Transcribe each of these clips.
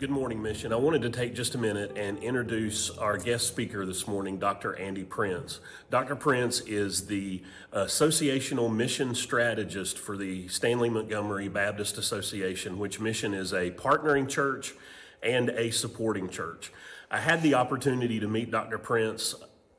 Good morning, Mission. I wanted to take just a minute and introduce our guest speaker this morning, Dr. Andy Prince. Dr. Prince is the associational mission strategist for the Stanly Montgomery Baptist Association, which Mission is a partnering church and a supporting church. I had the opportunity to meet Dr. Prince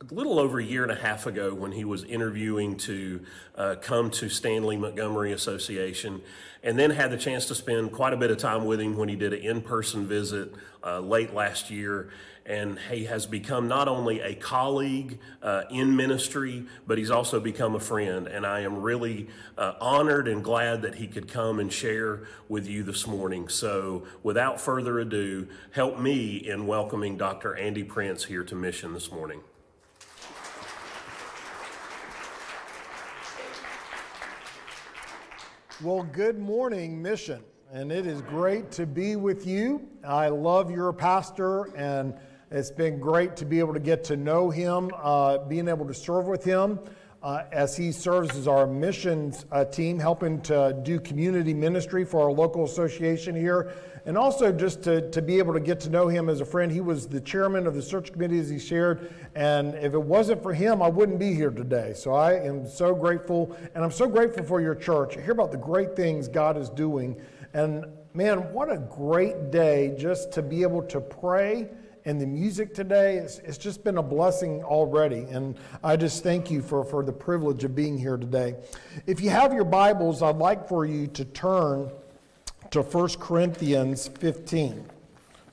a little over a year and a half ago when he was interviewing to uh, come to Stanly Montgomery Association, and then had the chance to spend quite a bit of time with him when he did an in person visit uh, late last year. And he has become not only a colleague uh, in ministry, but he's also become a friend. And I am really uh, honored and glad that he could come and share with you this morning. So, without further ado, help me in welcoming Dr. Andy Prince here to Mission this morning. Well, good morning, Mission. And it is great to be with you. I love your pastor, and it's been great to be able to get to know him, uh, being able to serve with him uh, as he serves as our missions uh, team, helping to do community ministry for our local association here and also just to, to be able to get to know him as a friend. He was the chairman of the search committee, as he shared, and if it wasn't for him, I wouldn't be here today. So I am so grateful, and I'm so grateful for your church. I hear about the great things God is doing, and man, what a great day just to be able to pray and the music today. It's, it's, just been a blessing already. And I just thank you for, for the privilege of being here today. If you have your Bibles, I'd like for you to turn to 1 Corinthians 15.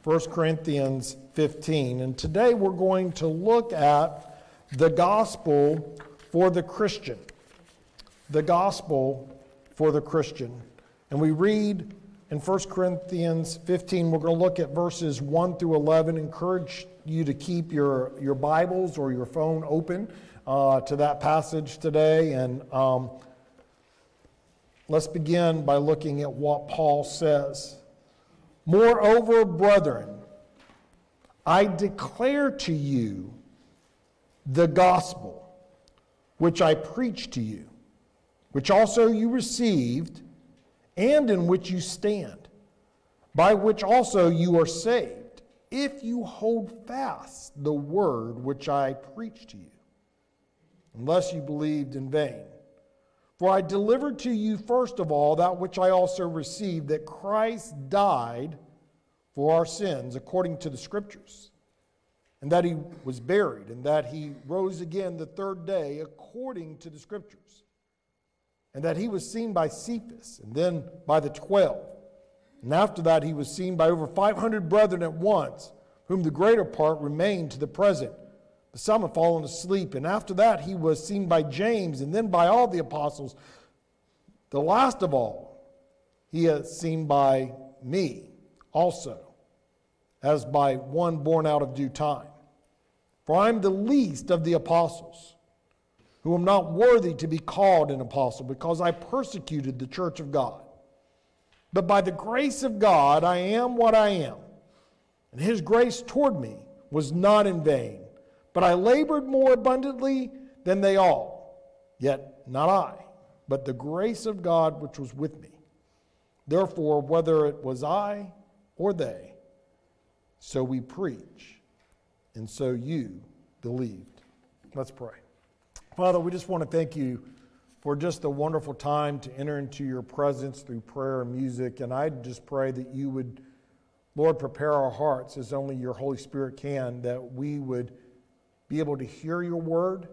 1 Corinthians 15. And today we're going to look at the gospel for the Christian. The gospel for the Christian. And we read in 1 Corinthians 15, we're going to look at verses 1 through 11. Encourage you to keep your, your Bibles or your phone open uh, to that passage today. And um, Let's begin by looking at what Paul says. Moreover, brethren, I declare to you the gospel which I preached to you, which also you received, and in which you stand, by which also you are saved, if you hold fast the word which I preached to you, unless you believed in vain. For I delivered to you first of all that which I also received, that Christ died for our sins according to the Scriptures, and that he was buried, and that he rose again the third day according to the Scriptures, and that he was seen by Cephas, and then by the twelve. And after that, he was seen by over 500 brethren at once, whom the greater part remain to the present some have fallen asleep. And after that, he was seen by James and then by all the apostles. The last of all, he is seen by me also, as by one born out of due time. For I am the least of the apostles, who am not worthy to be called an apostle, because I persecuted the church of God. But by the grace of God, I am what I am. And his grace toward me was not in vain. But I labored more abundantly than they all. Yet not I, but the grace of God which was with me. Therefore, whether it was I or they, so we preach, and so you believed. Let's pray. Father, we just want to thank you for just a wonderful time to enter into your presence through prayer and music. And I just pray that you would, Lord, prepare our hearts as only your Holy Spirit can, that we would be able to hear your word.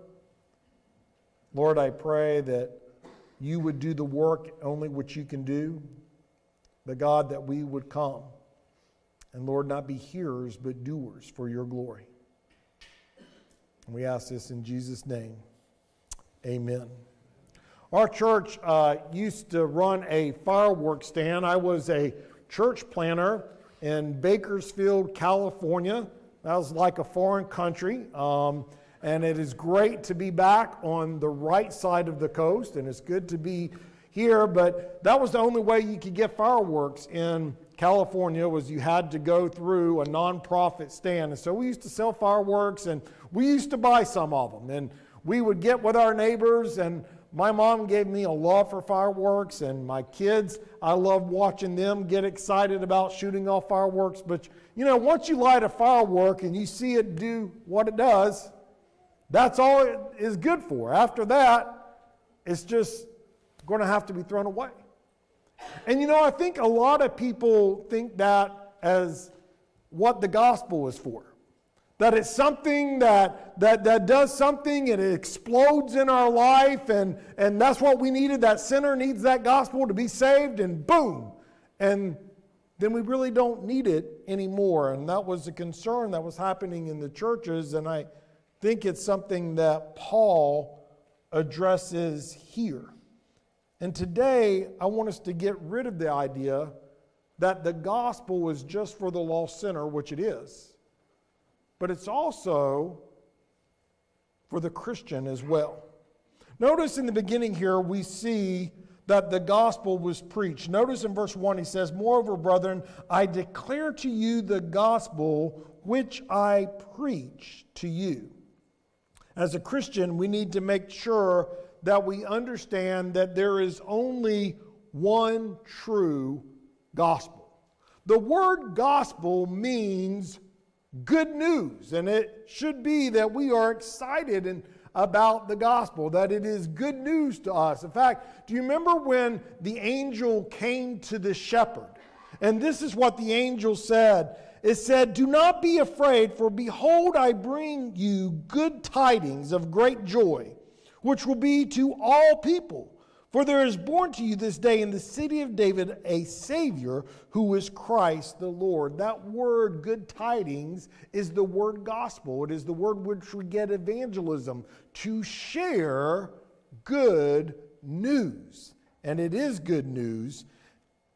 Lord, I pray that you would do the work only which you can do. The God, that we would come. And Lord, not be hearers, but doers for your glory. And we ask this in Jesus' name. Amen. Our church uh, used to run a fireworks stand. I was a church planter in Bakersfield, California that was like a foreign country. Um, and it is great to be back on the right side of the coast, and it's good to be here. But that was the only way you could get fireworks in California was you had to go through a nonprofit stand. And so we used to sell fireworks, and we used to buy some of them. And we would get with our neighbors, and my mom gave me a love for fireworks, and my kids, I love watching them get excited about shooting off fireworks. But you know, once you light a firework and you see it do what it does, that's all it is good for. After that, it's just going to have to be thrown away. And you know, I think a lot of people think that as what the gospel is for. That it's something that, that, that does something and it explodes in our life, and, and that's what we needed. That sinner needs that gospel to be saved, and boom. And then we really don't need it anymore. And that was a concern that was happening in the churches, and I think it's something that Paul addresses here. And today, I want us to get rid of the idea that the gospel is just for the lost sinner, which it is but it's also for the Christian as well. Notice in the beginning here, we see that the gospel was preached. Notice in verse 1, he says, Moreover, brethren, I declare to you the gospel which I preach to you. As a Christian, we need to make sure that we understand that there is only one true gospel. The word gospel means good news. And it should be that we are excited and about the gospel, that it is good news to us. In fact, do you remember when the angel came to the shepherd? And this is what the angel said. It said, Do not be afraid, for behold, I bring you good tidings of great joy, which will be to all people. For there is born to you this day in the city of David a Savior who is Christ the Lord. That word, good tidings, is the word gospel. It is the word which we get evangelism, to share good news. And it is good news,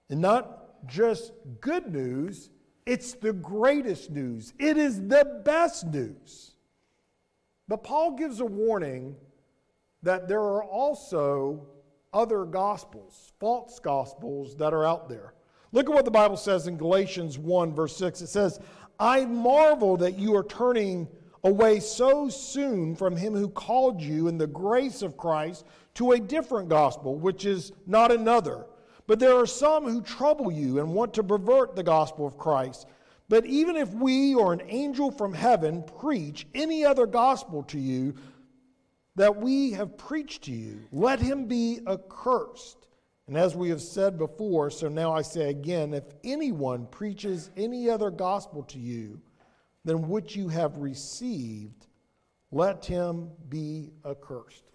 and not just good news, it's the greatest news. It is the best news. But Paul gives a warning that there are also other gospels, false gospels that are out there. Look at what the Bible says in Galatians 1, verse 6. It says, I marvel that you are turning away so soon from him who called you in the grace of Christ to a different gospel, which is not another. But there are some who trouble you and want to pervert the gospel of Christ. But even if we or an angel from heaven preach any other gospel to you that we have preached to you, let him be accursed. And as we have said before, so now I say again if anyone preaches any other gospel to you than which you have received, let him be accursed.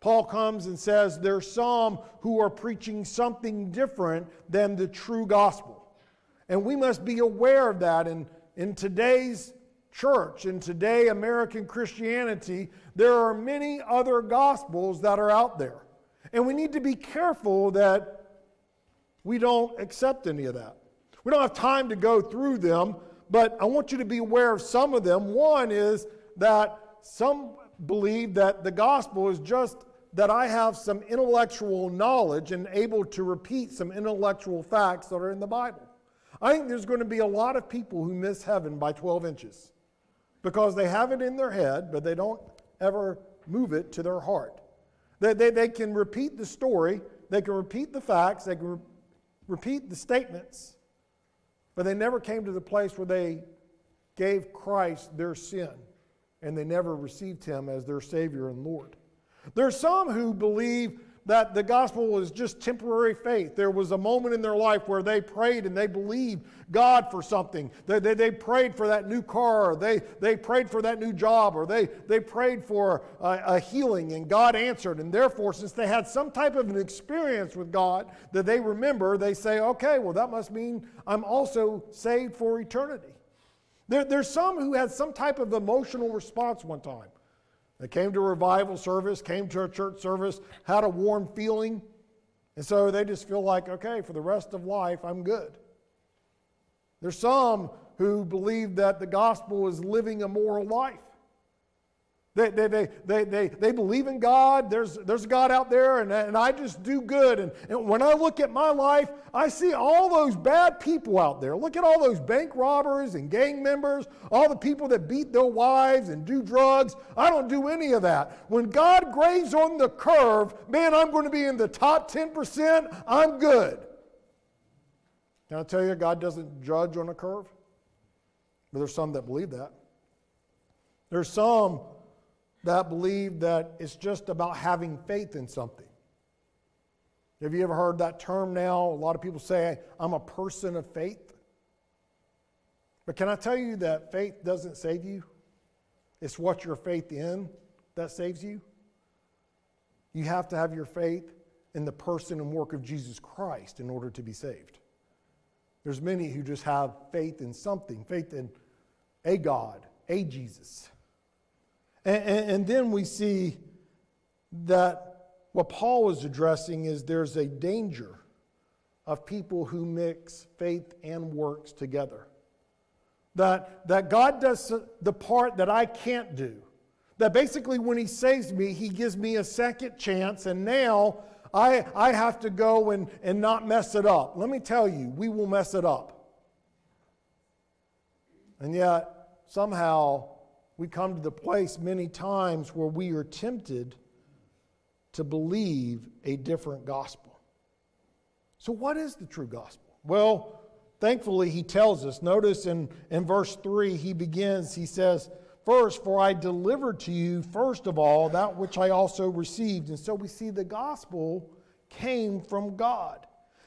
Paul comes and says there's some who are preaching something different than the true gospel. And we must be aware of that. And in today's church, in today American Christianity, there are many other gospels that are out there. And we need to be careful that we don't accept any of that. We don't have time to go through them, but I want you to be aware of some of them. One is that some believe that the gospel is just that I have some intellectual knowledge and able to repeat some intellectual facts that are in the Bible. I think there's going to be a lot of people who miss heaven by 12 inches because they have it in their head, but they don't ever move it to their heart. They, they, they can repeat the story, they can repeat the facts, they can re- repeat the statements, but they never came to the place where they gave Christ their sin and they never received him as their Savior and Lord. There are some who believe that the gospel was just temporary faith. There was a moment in their life where they prayed and they believed God for something. They, they, they prayed for that new car, they, they prayed for that new job, or they, they prayed for a, a healing and God answered. And therefore, since they had some type of an experience with God that they remember, they say, okay, well, that must mean I'm also saved for eternity. There, there's some who had some type of emotional response one time. They came to a revival service, came to a church service, had a warm feeling, and so they just feel like, okay, for the rest of life, I'm good. There's some who believe that the gospel is living a moral life. They, they, they, they, they, they believe in God. There's, there's a God out there, and, and I just do good. And, and when I look at my life, I see all those bad people out there. Look at all those bank robbers and gang members, all the people that beat their wives and do drugs. I don't do any of that. When God grades on the curve, man, I'm going to be in the top 10%. I'm good. Can I tell you, God doesn't judge on a curve? But there's some that believe that. There's some that believe that it's just about having faith in something. Have you ever heard that term now? A lot of people say, I'm a person of faith. But can I tell you that faith doesn't save you? It's what your faith in that saves you. You have to have your faith in the person and work of Jesus Christ in order to be saved. There's many who just have faith in something, faith in a God, a Jesus. And, and, and then we see that what Paul was addressing is there's a danger of people who mix faith and works together. That, that God does the part that I can't do. That basically, when He saves me, He gives me a second chance, and now I, I have to go and, and not mess it up. Let me tell you, we will mess it up. And yet, somehow, we come to the place many times where we are tempted to believe a different gospel. So, what is the true gospel? Well, thankfully, he tells us. Notice in, in verse 3, he begins, he says, First, for I delivered to you, first of all, that which I also received. And so we see the gospel came from God.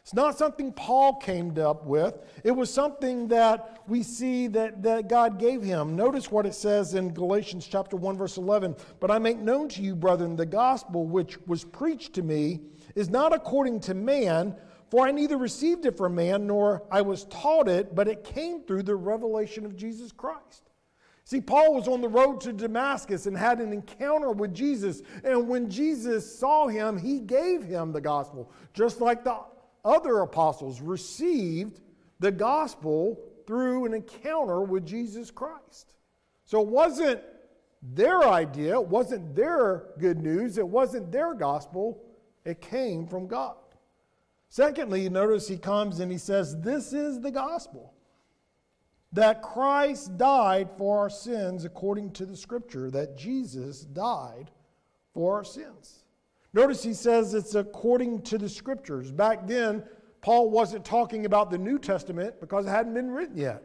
It's not something Paul came up with. It was something that we see that, that God gave him. Notice what it says in Galatians chapter 1, verse 11. But I make known to you, brethren, the gospel which was preached to me is not according to man, for I neither received it from man nor I was taught it, but it came through the revelation of Jesus Christ. See, Paul was on the road to Damascus and had an encounter with Jesus. And when Jesus saw him, he gave him the gospel, just like the other apostles received the gospel through an encounter with Jesus Christ. So it wasn't their idea, it wasn't their good news, it wasn't their gospel, it came from God. Secondly, notice he comes and he says, This is the gospel that Christ died for our sins according to the scripture, that Jesus died for our sins. Notice he says it's according to the scriptures. Back then, Paul wasn't talking about the New Testament because it hadn't been written yet.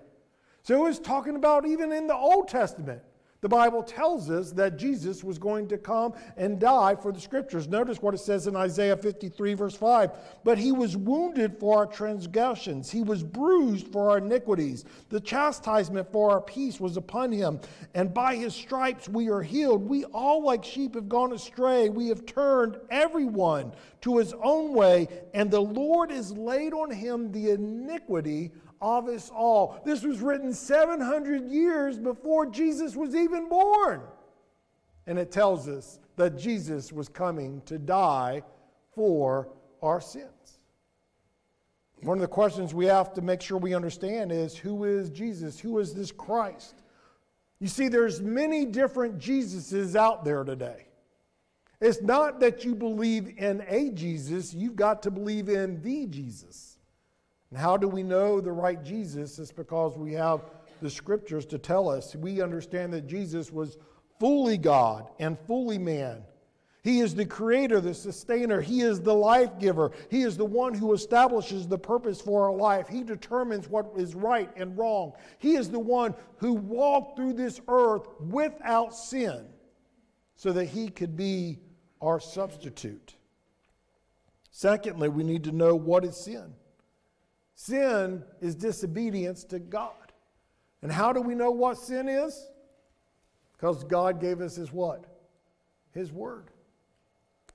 So he was talking about even in the Old Testament. The Bible tells us that Jesus was going to come and die for the scriptures. Notice what it says in Isaiah 53, verse 5. But he was wounded for our transgressions, he was bruised for our iniquities. The chastisement for our peace was upon him, and by his stripes we are healed. We all, like sheep, have gone astray. We have turned everyone to his own way, and the Lord has laid on him the iniquity of us all. This was written 700 years before Jesus was even born. And it tells us that Jesus was coming to die for our sins. One of the questions we have to make sure we understand is who is Jesus? Who is this Christ? You see, there's many different Jesuses out there today. It's not that you believe in a Jesus, you've got to believe in the Jesus. And how do we know the right Jesus? It's because we have the scriptures to tell us. We understand that Jesus was fully God and fully man. He is the creator, the sustainer. He is the life giver. He is the one who establishes the purpose for our life. He determines what is right and wrong. He is the one who walked through this earth without sin so that he could be our substitute. Secondly, we need to know what is sin. Sin is disobedience to God. And how do we know what sin is? Because God gave us His what? His Word.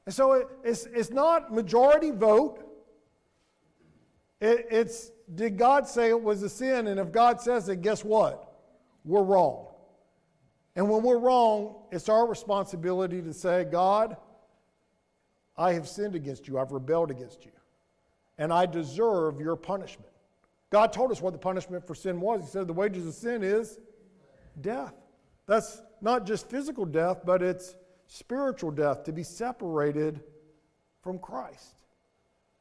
And so it, it's, it's not majority vote. It, it's did God say it was a sin? And if God says it, guess what? We're wrong. And when we're wrong, it's our responsibility to say, God, I have sinned against you. I've rebelled against you and I deserve your punishment. God told us what the punishment for sin was. He said, The wages of sin is death. That's not just physical death, but it's spiritual death, to be separated from Christ.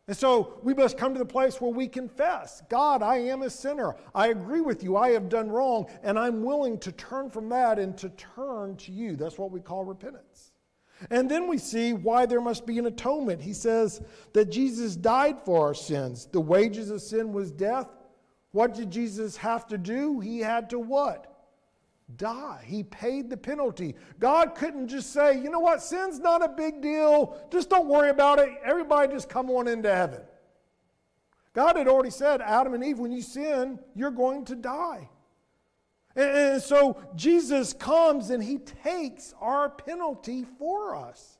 And so we must come to the place where we confess God, I am a sinner. I agree with you. I have done wrong. And I'm willing to turn from that and to turn to you. That's what we call repentance. And then we see why there must be an atonement. He says that Jesus died for our sins. The wages of sin was death. What did Jesus have to do? He had to what? die. He paid the penalty. God couldn't just say, you know what, sin's not a big deal. Just don't worry about it. Everybody just come on into heaven. God had already said, Adam and Eve, when you sin, you're going to die. And, so Jesus comes and he takes our penalty for us.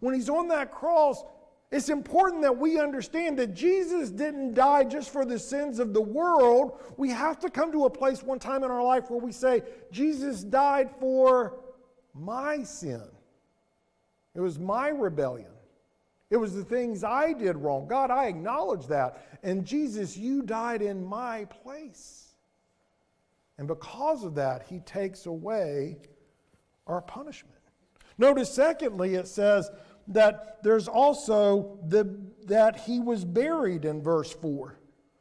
When he's on that cross, it's important that we understand that Jesus didn't die just for the sins of the world. We have to come to a place one time in our life where we say, Jesus died for my sin. It was my rebellion. It was the things I did wrong. God, I acknowledge that. And Jesus, you died in my place. And because of that, he takes away our punishment. Notice, secondly, it says, that there's also the, that he was buried in verse 4.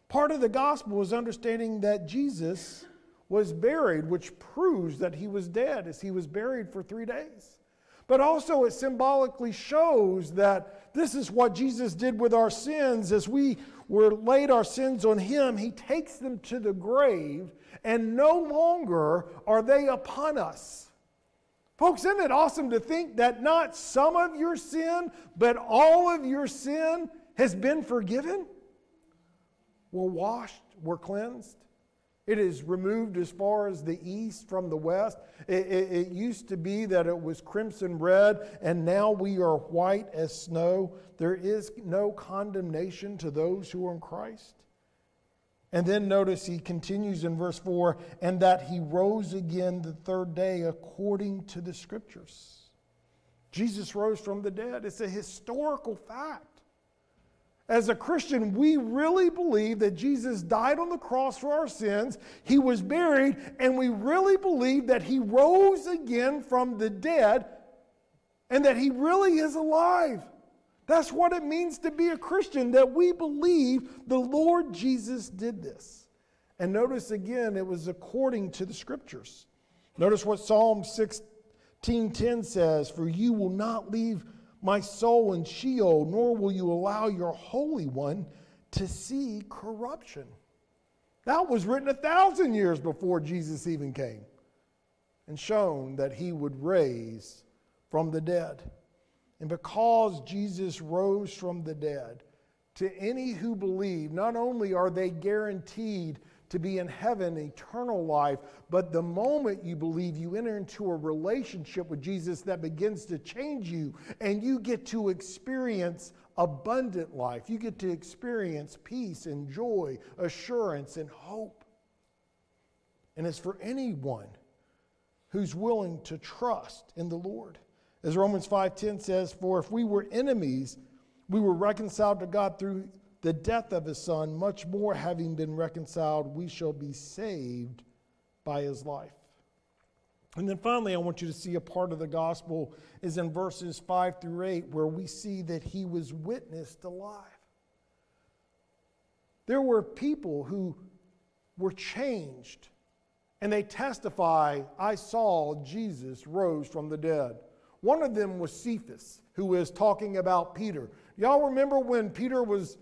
Part of the gospel is understanding that Jesus was buried, which proves that he was dead as he was buried for three days. But also, it symbolically shows that this is what Jesus did with our sins. As we were laid our sins on him, he takes them to the grave, and no longer are they upon us. Folks, isn't it awesome to think that not some of your sin, but all of your sin has been forgiven? We're washed, we're cleansed. It is removed as far as the east from the west. It, it, it, used to be that it was crimson red, and now we are white as snow. There is no condemnation to those who are in Christ. And then notice he continues in verse 4 and that he rose again the third day according to the scriptures. Jesus rose from the dead. It's a historical fact. As a Christian, we really believe that Jesus died on the cross for our sins, he was buried, and we really believe that he rose again from the dead and that he really is alive. That's what it means to be a Christian, that we believe the Lord Jesus did this. And notice again, it was according to the scriptures. Notice what Psalm 16:10 says, "For you will not leave my soul in Sheol, nor will you allow your Holy One to see corruption." That was written a thousand years before Jesus even came and shown that he would raise from the dead. And because Jesus rose from the dead, to any who believe, not only are they guaranteed to be in heaven, eternal life, but the moment you believe, you enter into a relationship with Jesus that begins to change you, and you get to experience abundant life. You get to experience peace and joy, assurance and hope. And it's for anyone who's willing to trust in the Lord. As Romans 5:10 says, "For if we were enemies, we were reconciled to God through the death of his son, much more having been reconciled, we shall be saved by his life." And then finally, I want you to see a part of the gospel is in verses 5 through 8, where we see that he was witnessed alive. There were people who were changed, and they testify, I saw Jesus rose from the dead. One of them was Cephas, who is talking about Peter. Y'all remember when Peter was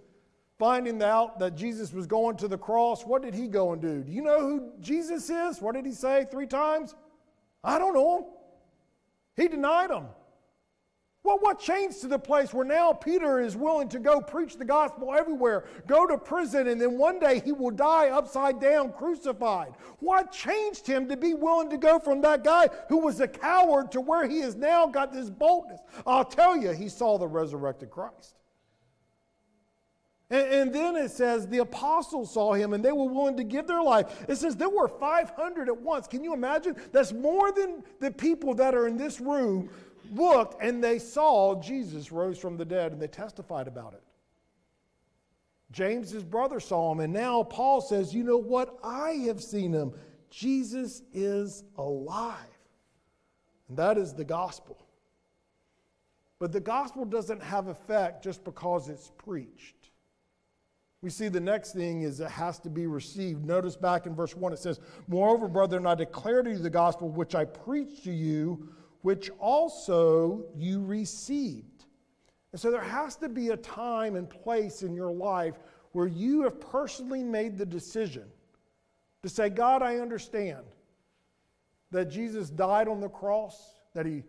finding out that Jesus was going to the cross? What did he go and do? Do you know who Jesus is? What did he say three times? I don't know him. He denied him. Well, what changed to the place where now Peter is willing to go preach the gospel everywhere, go to prison, and then one day he will die upside down, crucified? What changed him to be willing to go from that guy who was a coward to where he has now got this boldness? I'll tell you, he saw the resurrected Christ. And, and, then it says the apostles saw him and they were willing to give their life. It says there were 500 at once. Can you imagine? That's more than the people that are in this room looked and they saw Jesus rose from the dead and they testified about it. James, his brother, saw him, and now Paul says, You know what? I have seen him. Jesus is alive. And that is the gospel. But the gospel doesn't have effect just because it's preached. We see the next thing is it has to be received. Notice back in verse 1 it says, Moreover, brethren, I declare to you the gospel which I preached to you, which also you received. And so there has to be a time and place in your life where you have personally made the decision to say, God, I understand that Jesus died on the cross, that he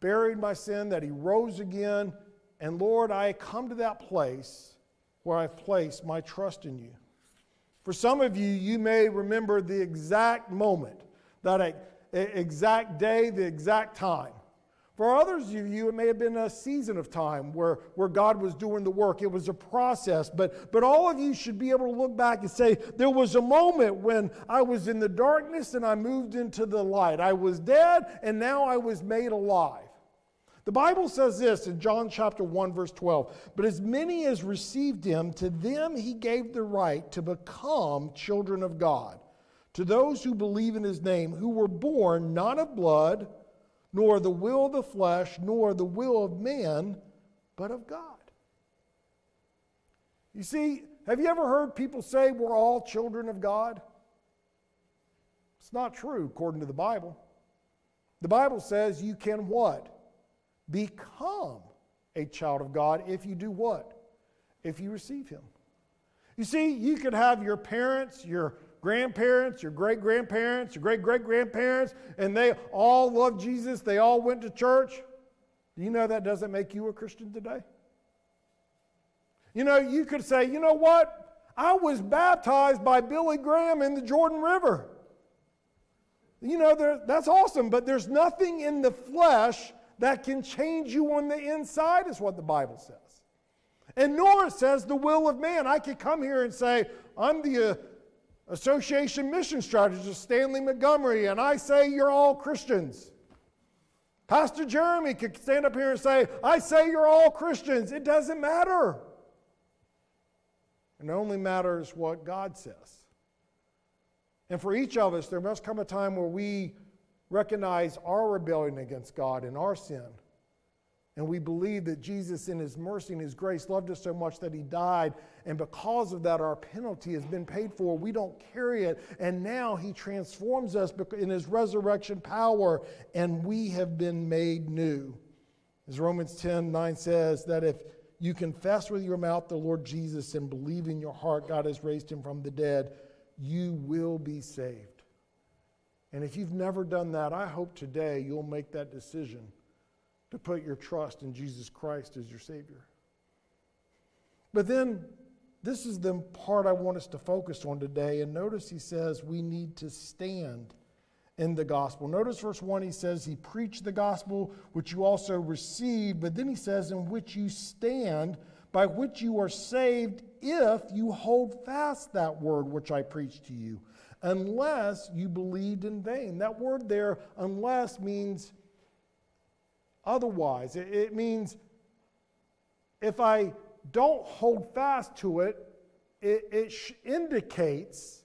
buried my sin, that he rose again, and Lord, I come to that place where I've placed my trust in you. For some of you, you may remember the exact moment, that exact day, the exact time. For others of you, it may have been a season of time where, where God was doing the work. It was a process. But, but all of you should be able to look back and say, there was a moment when I was in the darkness and I moved into the light. I was dead and now I was made alive. The Bible says this in John chapter 1, verse 12 But as many as received him, to them he gave the right to become children of God, to those who believe in his name, who were born not of blood nor the will of the flesh, nor the will of man, but of God. You see, have you ever heard people say we're all children of God? It's not true according to the Bible. The Bible says you can what? Become a child of God if you do what? If you receive Him. You see, you could have your parents, your grandparents, your great grandparents, your great great grandparents, and they all loved Jesus, they all went to church. Do you know that doesn't make you a Christian today? You know, you could say, you know what? I was baptized by Billy Graham in the Jordan River. You know, there, that's awesome, but there's nothing in the flesh that can change you on the inside, is what the Bible says. And nor says the will of man. I could come here and say, I'm the Association mission strategist Stanly Montgomery, and I say you're all Christians. Pastor Jeremy could stand up here and say, I say you're all Christians. It doesn't matter. It only matters what God says. And for each of us, there must come a time where we recognize our rebellion against God and our sin and we believe that Jesus, in his mercy and his grace, loved us so much that he died. And because of that, our penalty has been paid for. We don't carry it. And now he transforms us in his resurrection power, and we have been made new. As Romans 10 9 says, that if you confess with your mouth the Lord Jesus and believe in your heart God has raised him from the dead, you will be saved. And if you've never done that, I hope today you'll make that decision to put your trust in Jesus Christ as your Savior. But then, this is the part I want us to focus on today. And notice he says we need to stand in the gospel. Notice verse 1, he says, He preached the gospel which you also received, but then he says, In which you stand, by which you are saved, if you hold fast that word which I preached to you, unless you believed in vain. That word there, unless, means otherwise. It, it means if I don't hold fast to it, it, it indicates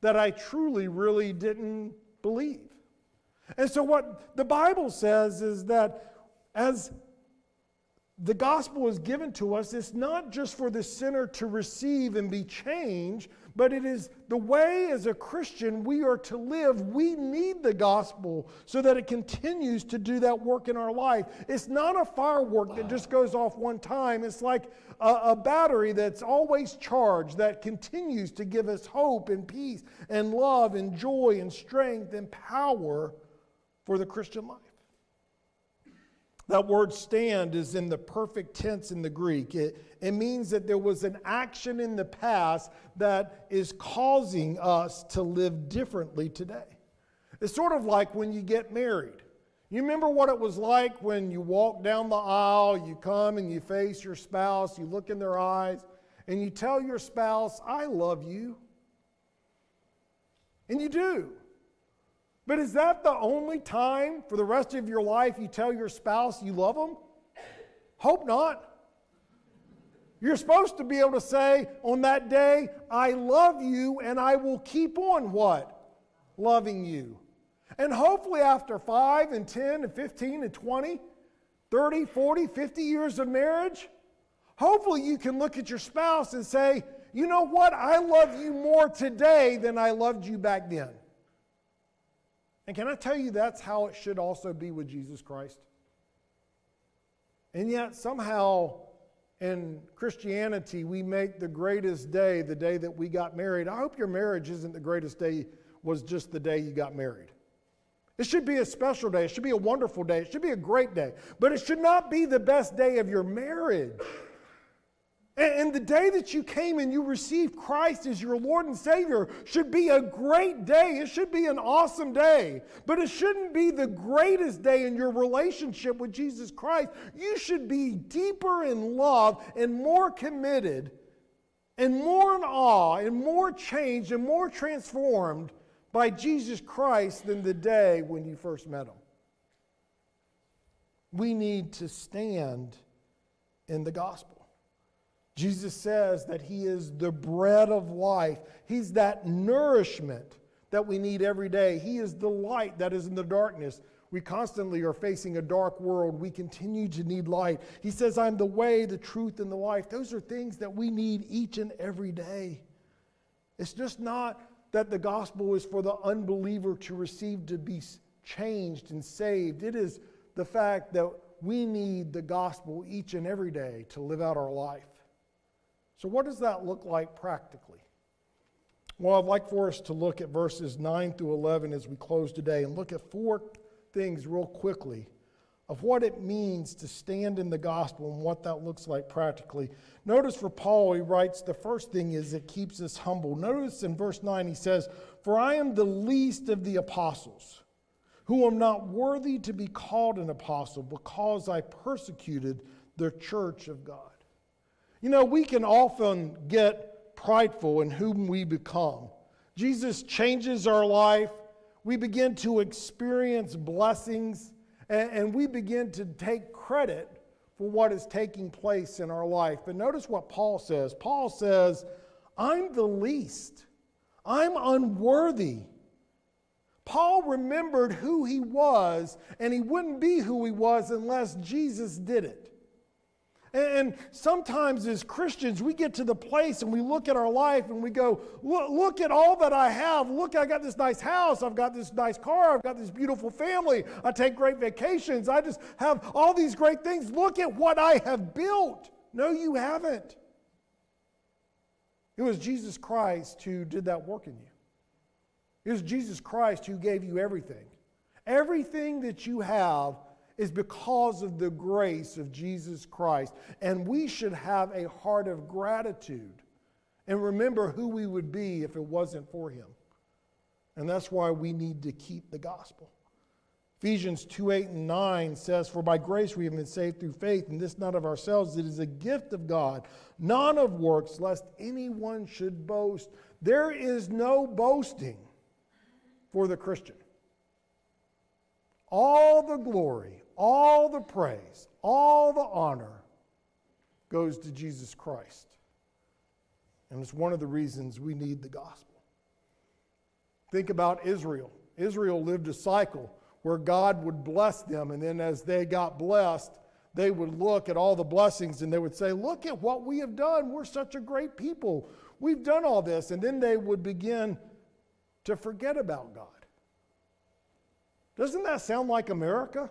that I truly, really didn't believe. And so, what the Bible says is that as the gospel is given to us, it's not just for the sinner to receive and be changed, but it is the way as a Christian we are to live. We need the gospel so that it continues to do that work in our life. It's not a firework that just goes off one time, it's like a, a battery that's always charged that continues to give us hope and peace and love and joy and strength and power for the Christian life. That word stand is in the perfect tense in the Greek. It, it means that there was an action in the past that is causing us to live differently today. It's sort of like when you get married. You remember what it was like when you walk down the aisle, you come and you face your spouse, you look in their eyes, and you tell your spouse, I love you. And you do. But is that the only time for the rest of your life you tell your spouse you love them? Hope not. You're supposed to be able to say on that day, I love you and I will keep on what? Loving you. And hopefully, after 5 and 10 and 15 and 20, 30, 40, 50 years of marriage, hopefully you can look at your spouse and say, you know what? I love you more today than I loved you back then. And can I tell you that's how it should also be with Jesus Christ? And yet, somehow, in Christianity, we make the greatest day the day that we got married. I hope your marriage isn't the greatest day, was just the day you got married. It should be a special day. It should be a wonderful day. It should be a great day. But it should not be the best day of your marriage. And the day that you came and you received Christ as your Lord and Savior should be a great day. It should be an awesome day. But it shouldn't be the greatest day in your relationship with Jesus Christ. You should be deeper in love and more committed and more in awe and more changed and more transformed by Jesus Christ than the day when you first met Him. We need to stand in the gospel. Jesus says that He is the bread of life. He's that nourishment that we need every day. He is the light that is in the darkness. We constantly are facing a dark world. We continue to need light. He says, I'm the way, the truth, and the life. Those are things that we need each and every day. It's just not that the gospel is for the unbeliever to receive to be changed and saved. It is the fact that we need the gospel each and every day to live out our life. So, what does that look like practically? Well, I'd like for us to look at verses 9 through 11 as we close today and look at four things real quickly of what it means to stand in the gospel and what that looks like practically. Notice for Paul, he writes the first thing is it keeps us humble. Notice in verse 9, he says, For I am the least of the apostles, who am not worthy to be called an apostle because I persecuted the church of God. You know, we can often get prideful in whom we become. Jesus changes our life. We begin to experience blessings and, and, we begin to take credit for what is taking place in our life. But notice what Paul says Paul says, I'm the least, I'm unworthy. Paul remembered who he was, and he wouldn't be who he was unless Jesus did it. And sometimes as Christians, we get to the place and we look at our life and we go, look, look, at all that I have. Look, I got this nice house. I've got this nice car. I've got this beautiful family. I take great vacations. I just have all these great things. Look at what I have built. No, you haven't. It was Jesus Christ who did that work in you. It was Jesus Christ who gave you everything. Everything that you have is because of the grace of Jesus Christ. And we should have a heart of gratitude and remember who we would be if it wasn't for him. And that's why we need to keep the gospel. Ephesians 2 8 and 9 says, For by grace we have been saved through faith, and this not of ourselves, it is a gift of God, not of works, lest anyone should boast. There is no boasting for the Christian. All the glory, all the praise, all the honor goes to Jesus Christ. And it's one of the reasons we need the gospel. Think about Israel. Israel lived a cycle where God would bless them, and then as they got blessed, they would look at all the blessings and they would say, Look at what we have done. We're such a great people. We've done all this. And then they would begin to forget about God. Doesn't that sound like America?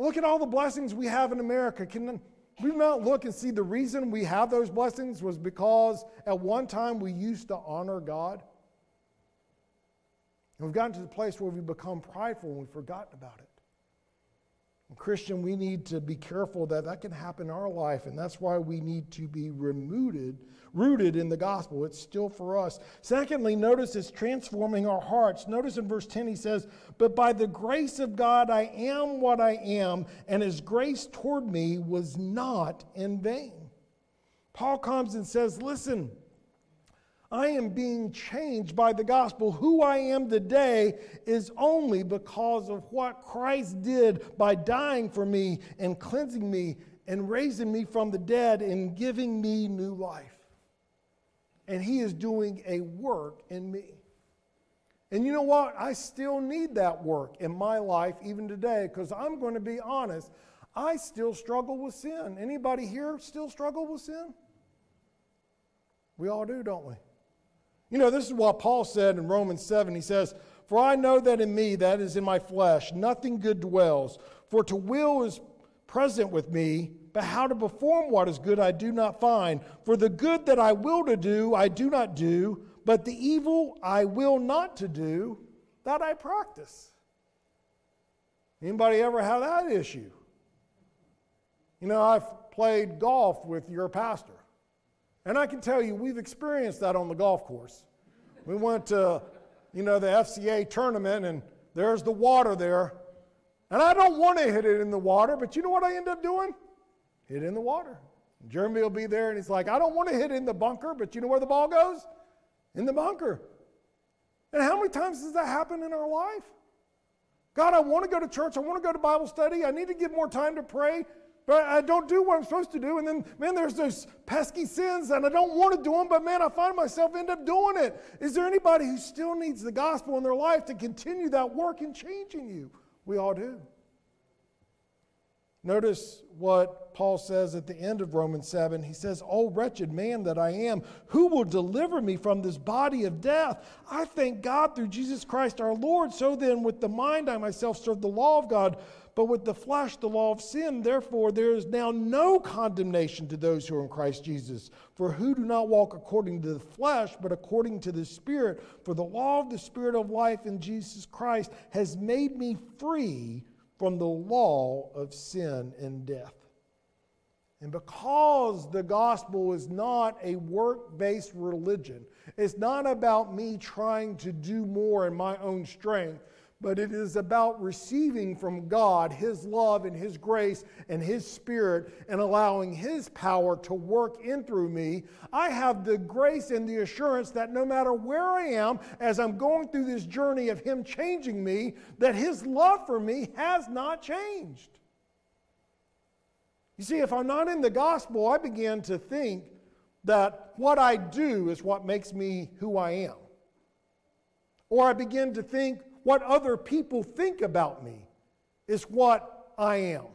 Look at all the blessings we have in America. Can we not look and see the reason we have those blessings was because at one time we used to honor God? And we've gotten to the place where we've become prideful and we've forgotten about it. Christian, we need to be careful that that can happen in our life, and that's why we need to be rooted, rooted in the gospel. It's still for us. Secondly, notice it's transforming our hearts. Notice in verse 10 he says, But by the grace of God I am what I am, and his grace toward me was not in vain. Paul comes and says, Listen, I am being changed by the gospel. Who I am today is only because of what Christ did by dying for me and cleansing me and raising me from the dead and giving me new life. And He is doing a work in me. And you know what? I still need that work in my life even today because I'm going to be honest. I still struggle with sin. Anybody here still struggle with sin? We all do, don't we? You know, this is what Paul said in Romans 7. He says, For I know that in me, that is in my flesh, nothing good dwells. For to will is present with me, but how to perform what is good I do not find. For the good that I will to do, I do not do, but the evil I will not to do, that I practice. Anybody ever have that issue? You know, I've played golf with your pastor. And I can tell you, we've experienced that on the golf course. We went to, you know, the FCA tournament, and there's the water there. And I don't want to hit it in the water, but you know what I end up doing? Hit in the water. Jeremy will be there, and he's like, I don't want to hit in the bunker, but you know where the ball goes? In the bunker. And how many times does that happen in our life? God, I want to go to church. I want to go to Bible study. I need to give more time to pray I don't do what I'm supposed to do. And then, man, there's those pesky sins, and I don't want to do them, but man, I find myself end up doing it. Is there anybody who still needs the gospel in their life to continue that work in changing you? We all do. Notice what Paul says at the end of Romans 7. He says, Oh, wretched man that I am, who will deliver me from this body of death? I thank God through Jesus Christ our Lord. So then, with the mind, I myself serve the law of God but with the flesh, the law of sin. Therefore, there is now no condemnation to those who are in Christ Jesus. For who do not walk according to the flesh, but according to the Spirit. For the law of the Spirit of life in Jesus Christ has made me free from the law of sin and death. And because the gospel is not a work based religion, it's not about me trying to do more in my own strength but it is about receiving from God His love and His grace and His Spirit and allowing His power to work in through me. I have the grace and the assurance that no matter where I am, as I'm going through this journey of Him changing me, that His love for me has not changed. You see, if I'm not in the gospel, I begin to think that what I do is what makes me who I am. Or I begin to think what other people think about me is what I am.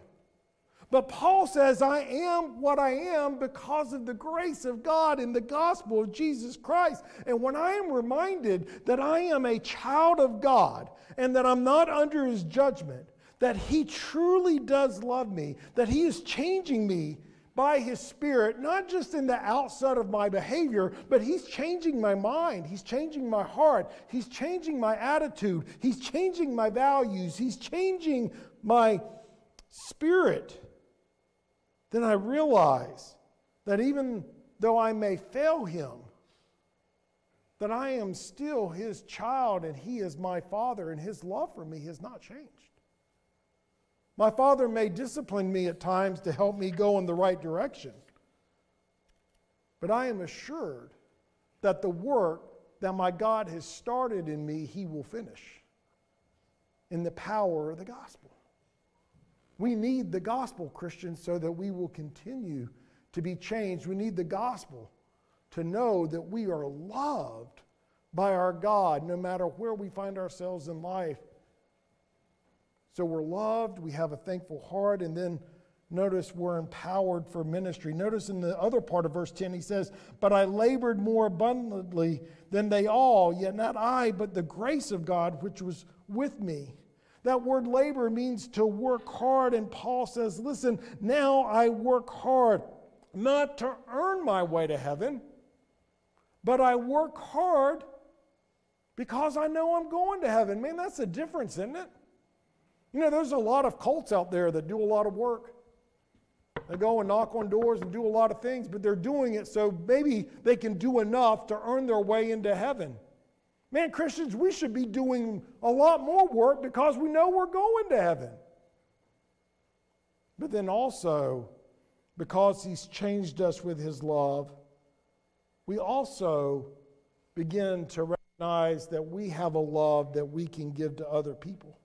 But Paul says, I am what I am because of the grace of God in the gospel of Jesus Christ. And when I am reminded that I am a child of God and that I'm not under his judgment, that he truly does love me, that he is changing me by His Spirit, not just in the outside of my behavior, but He's changing my mind. He's changing my heart. He's changing my attitude. He's changing my values. He's changing my spirit. Then I realize that even though I may fail Him, that I am still His child and He is my Father, and His love for me has not changed. My father may discipline me at times to help me go in the right direction. But I am assured that the work that my God has started in me, he will finish in the power of the gospel. We need the gospel, Christians, so that we will continue to be changed. We need the gospel to know that we are loved by our God no matter where we find ourselves in life. So we're loved, we have a thankful heart, and then notice we're empowered for ministry. Notice in the other part of verse 10, he says, But I labored more abundantly than they all, yet not I, but the grace of God which was with me. That word labor means to work hard, and Paul says, Listen, now I work hard, not to earn my way to heaven, but I work hard because I know I'm going to heaven. Man, that's a difference, isn't it? You know, there's a lot of cults out there that do a lot of work. They go and knock on doors and do a lot of things, but they're doing it so maybe they can do enough to earn their way into heaven. Man, Christians, we should be doing a lot more work because we know we're going to heaven. But then also, because He's changed us with His love, we also begin to recognize that we have a love that we can give to other people.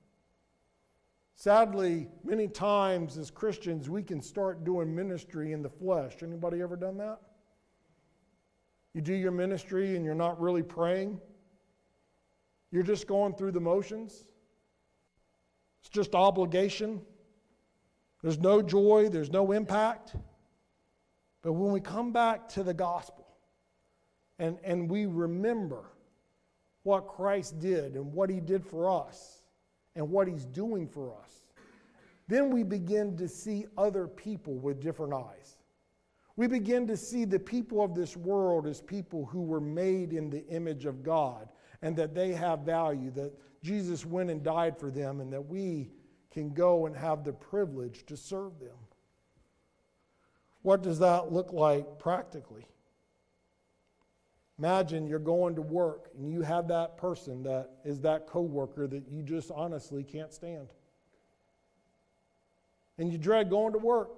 Sadly, many times as Christians, we can start doing ministry in the flesh. Anybody ever done that? You do your ministry and you're not really praying. You're just going through the motions. It's just obligation. There's no joy, there's no impact. But when we come back to the gospel and, and we remember what Christ did and what he did for us and what he's doing for us, then we begin to see other people with different eyes. We begin to see the people of this world as people who were made in the image of God and that they have value, that Jesus went and died for them, and that we can go and have the privilege to serve them. What does that look like practically? Imagine you're going to work and you have that person that is that coworker that you just honestly can't stand. And you dread going to work.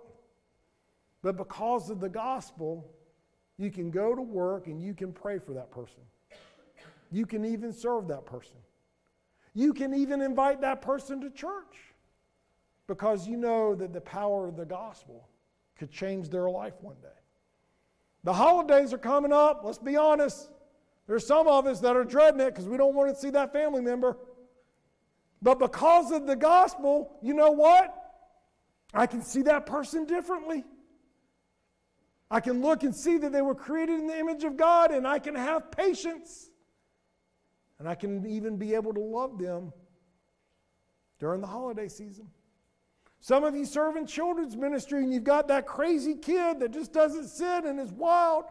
But because of the gospel, you can go to work and you can pray for that person. You can even serve that person. You can even invite that person to church because you know that the power of the gospel could change their life one day. The holidays are coming up, let's be honest. There's some of us that are dreading it because we don't want to see that family member. But because of the gospel, you know what? I can see that person differently. I can look and see that they were created in the image of God, and I can have patience. And I can even be able to love them during the holiday season. Some of you serve in children's ministry and you've got that crazy kid that just doesn't sit and is wild.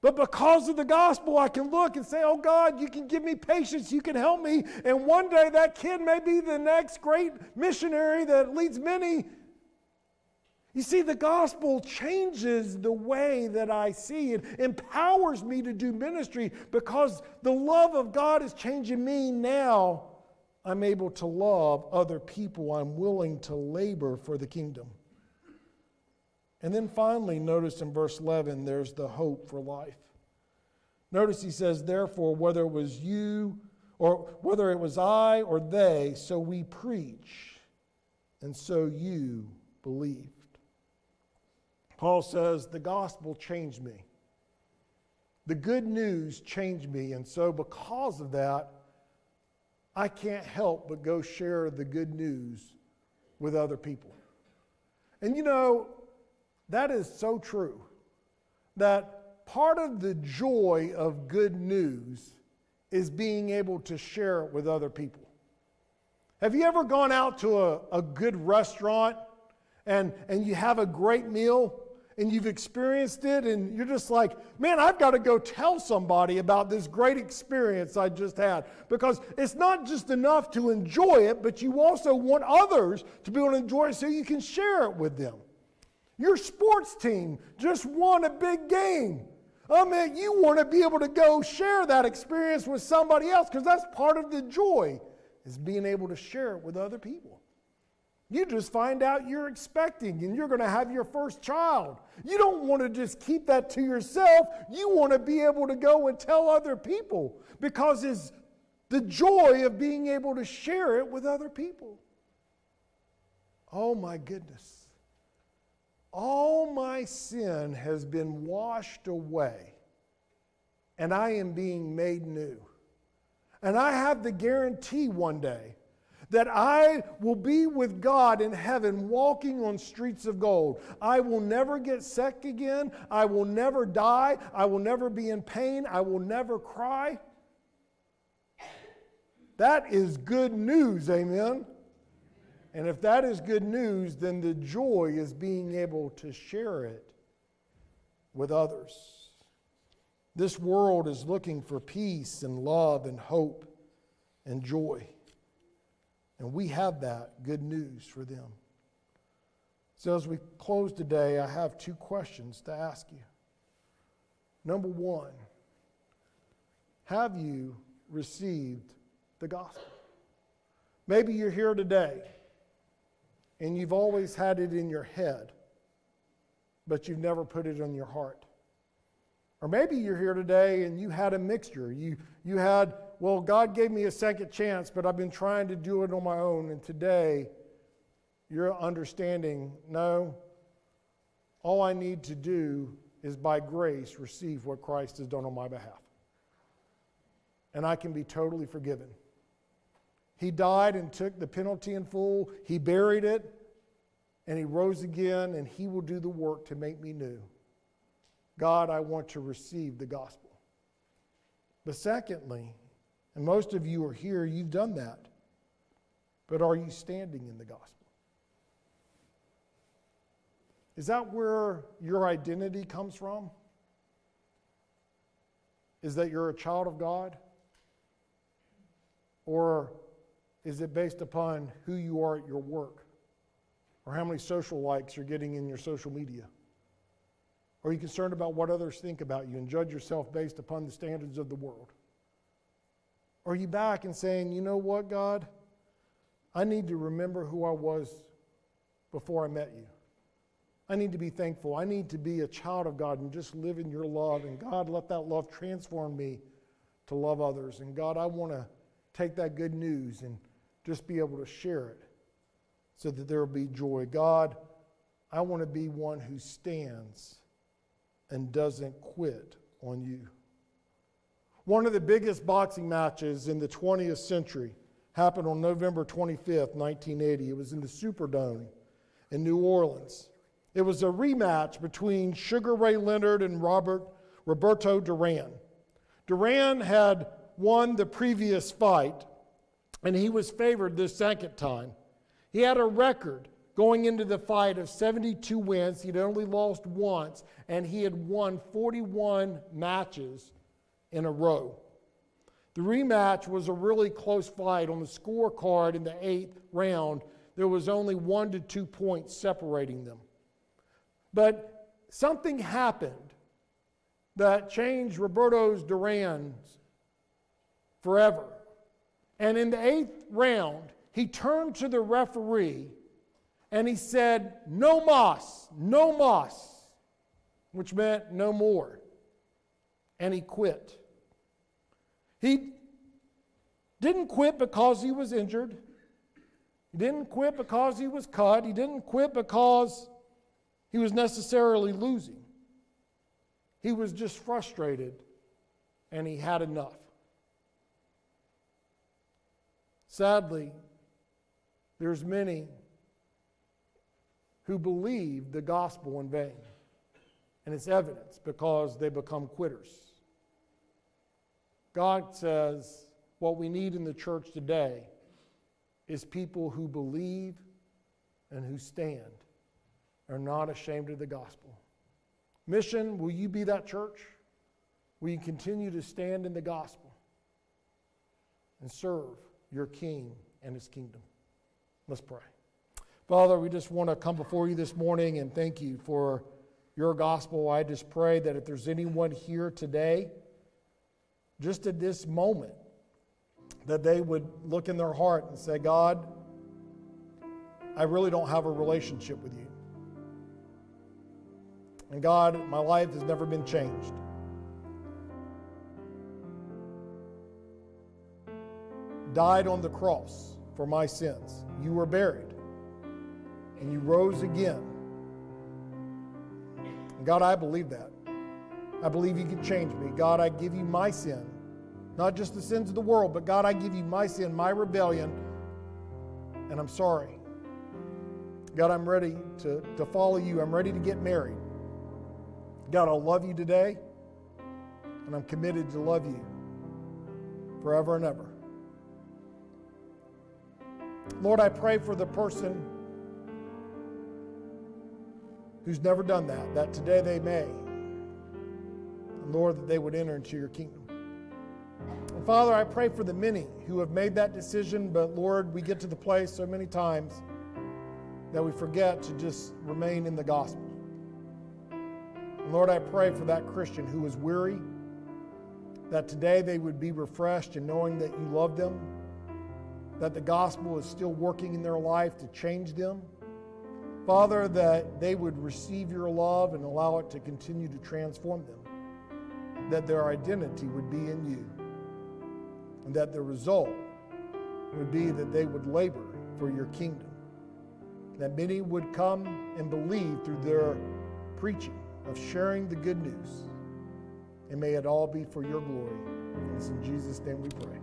But because of the gospel, I can look and say, Oh God, you can give me patience, you can help me. And one day that kid may be the next great missionary that leads many. You see, the gospel changes the way that I see it, empowers me to do ministry because the love of God is changing me now I'm able to love other people. I'm willing to labor for the kingdom. And then finally, notice in verse 11, there's the hope for life. Notice he says, Therefore, whether it was you or whether it was I or they, so we preach, and so you believed. Paul says, The gospel changed me. The good news changed me. And so, because of that, I can't help but go share the good news with other people. And you know, that is so true. That part of the joy of good news is being able to share it with other people. Have you ever gone out to a, a good restaurant and, and you have a great meal and you've experienced it and you're just like, man, I've got to go tell somebody about this great experience I just had. Because it's not just enough to enjoy it, but you also want others to be able to enjoy it so you can share it with them. Your sports team just won a big game. I mean, you want to be able to go share that experience with somebody else because that's part of the joy is being able to share it with other people. You just find out you're expecting and you're going to have your first child. You don't want to just keep that to yourself. You want to be able to go and tell other people because it's the joy of being able to share it with other people. Oh my goodness. All my sin has been washed away, and I am being made new. And I have the guarantee one day that I will be with God in heaven walking on streets of gold. I will never get sick again. I will never die. I will never be in pain. I will never cry. That is good news, amen. And if that is good news, then the joy is being able to share it with others. This world is looking for peace and love and hope and joy. And we have that good news for them. So, as we close today, I have two questions to ask you. Number one, have you received the gospel? Maybe you're here today and you've always had it in your head, but you've never put it in your heart. Or maybe you're here today and you had a mixture. You, you had well, God gave me a second chance, but I've been trying to do it on my own. And today, you're understanding no, all I need to do is by grace receive what Christ has done on my behalf. and I can be totally forgiven. He died and took the penalty in full, He buried it, and He rose again, and He will do the work to make me new. God, I want to receive the gospel. But secondly, and most of you are here, you've done that. But are you standing in the gospel? Is that where your identity comes from? Is that you're a child of God? Or is it based upon who you are at your work? Or how many social likes you're getting in your social media? Are you concerned about what others think about you and judge yourself based upon the standards of the world? Are you back and saying, you know what, God? I need to remember who I was before I met you. I need to be thankful. I need to be a child of God and just live in your love. And God, let that love transform me to love others. And God, I want to take that good news and just be able to share it so that there will be joy. God, I want to be one who stands and doesn't quit on you. One of the biggest boxing matches in the 20th century happened on November 25th, 1980. It was in the Superdome in New Orleans. It was a rematch between Sugar Ray Leonard and Robert Roberto Duran. Duran had won the previous fight, and he was favored this second time. He had a record going into the fight of 72 wins. He'd only lost once, and he had won 41 matches in a row. The rematch was a really close fight on the scorecard in the eighth round. There was only one to two points separating them. But something happened that changed Roberto's Duran's forever. And in the eighth round, he turned to the referee and he said, No mas, no mas, which meant no more. And he quit. He didn't quit because he was injured. He didn't quit because he was cut. He didn't quit because he was necessarily losing. He was just frustrated and he had enough. Sadly, there's many who believe the gospel in vain. And it's evidence because they become quitters. God says what we need in the church today is people who believe and who stand are not ashamed of the gospel. Mission, will you be that church? Will you continue to stand in the gospel and serve your king and his kingdom? Let's pray. Father, we just want to come before you this morning and thank you for your gospel. I just pray that if there's anyone here today, just at this moment, that they would look in their heart and say, God, I really don't have a relationship with you. And God, my life has never been changed. Died on the cross for my sins. You were buried and you rose again. And God, I believe that. I believe you can change me. God, I give you my sin. Not just the sins of the world, but God, I give you my sin, my rebellion, and I'm sorry. God, I'm ready to, to follow you. I'm ready to get married. God, I'll love you today, and I'm committed to love you forever and ever. Lord, I pray for the person who's never done that, that today they may. Lord, that they would enter into your kingdom. And Father, I pray for the many who have made that decision, but Lord, we get to the place so many times that we forget to just remain in the gospel. And Lord, I pray for that Christian who is weary, that today they would be refreshed in knowing that you love them, that the gospel is still working in their life to change them. Father, that they would receive your love and allow it to continue to transform them, that their identity would be in you, and that the result would be that they would labor for your kingdom, that many would come and believe through their preaching of sharing the good news. And may it all be for your glory. It's in Jesus' name we pray.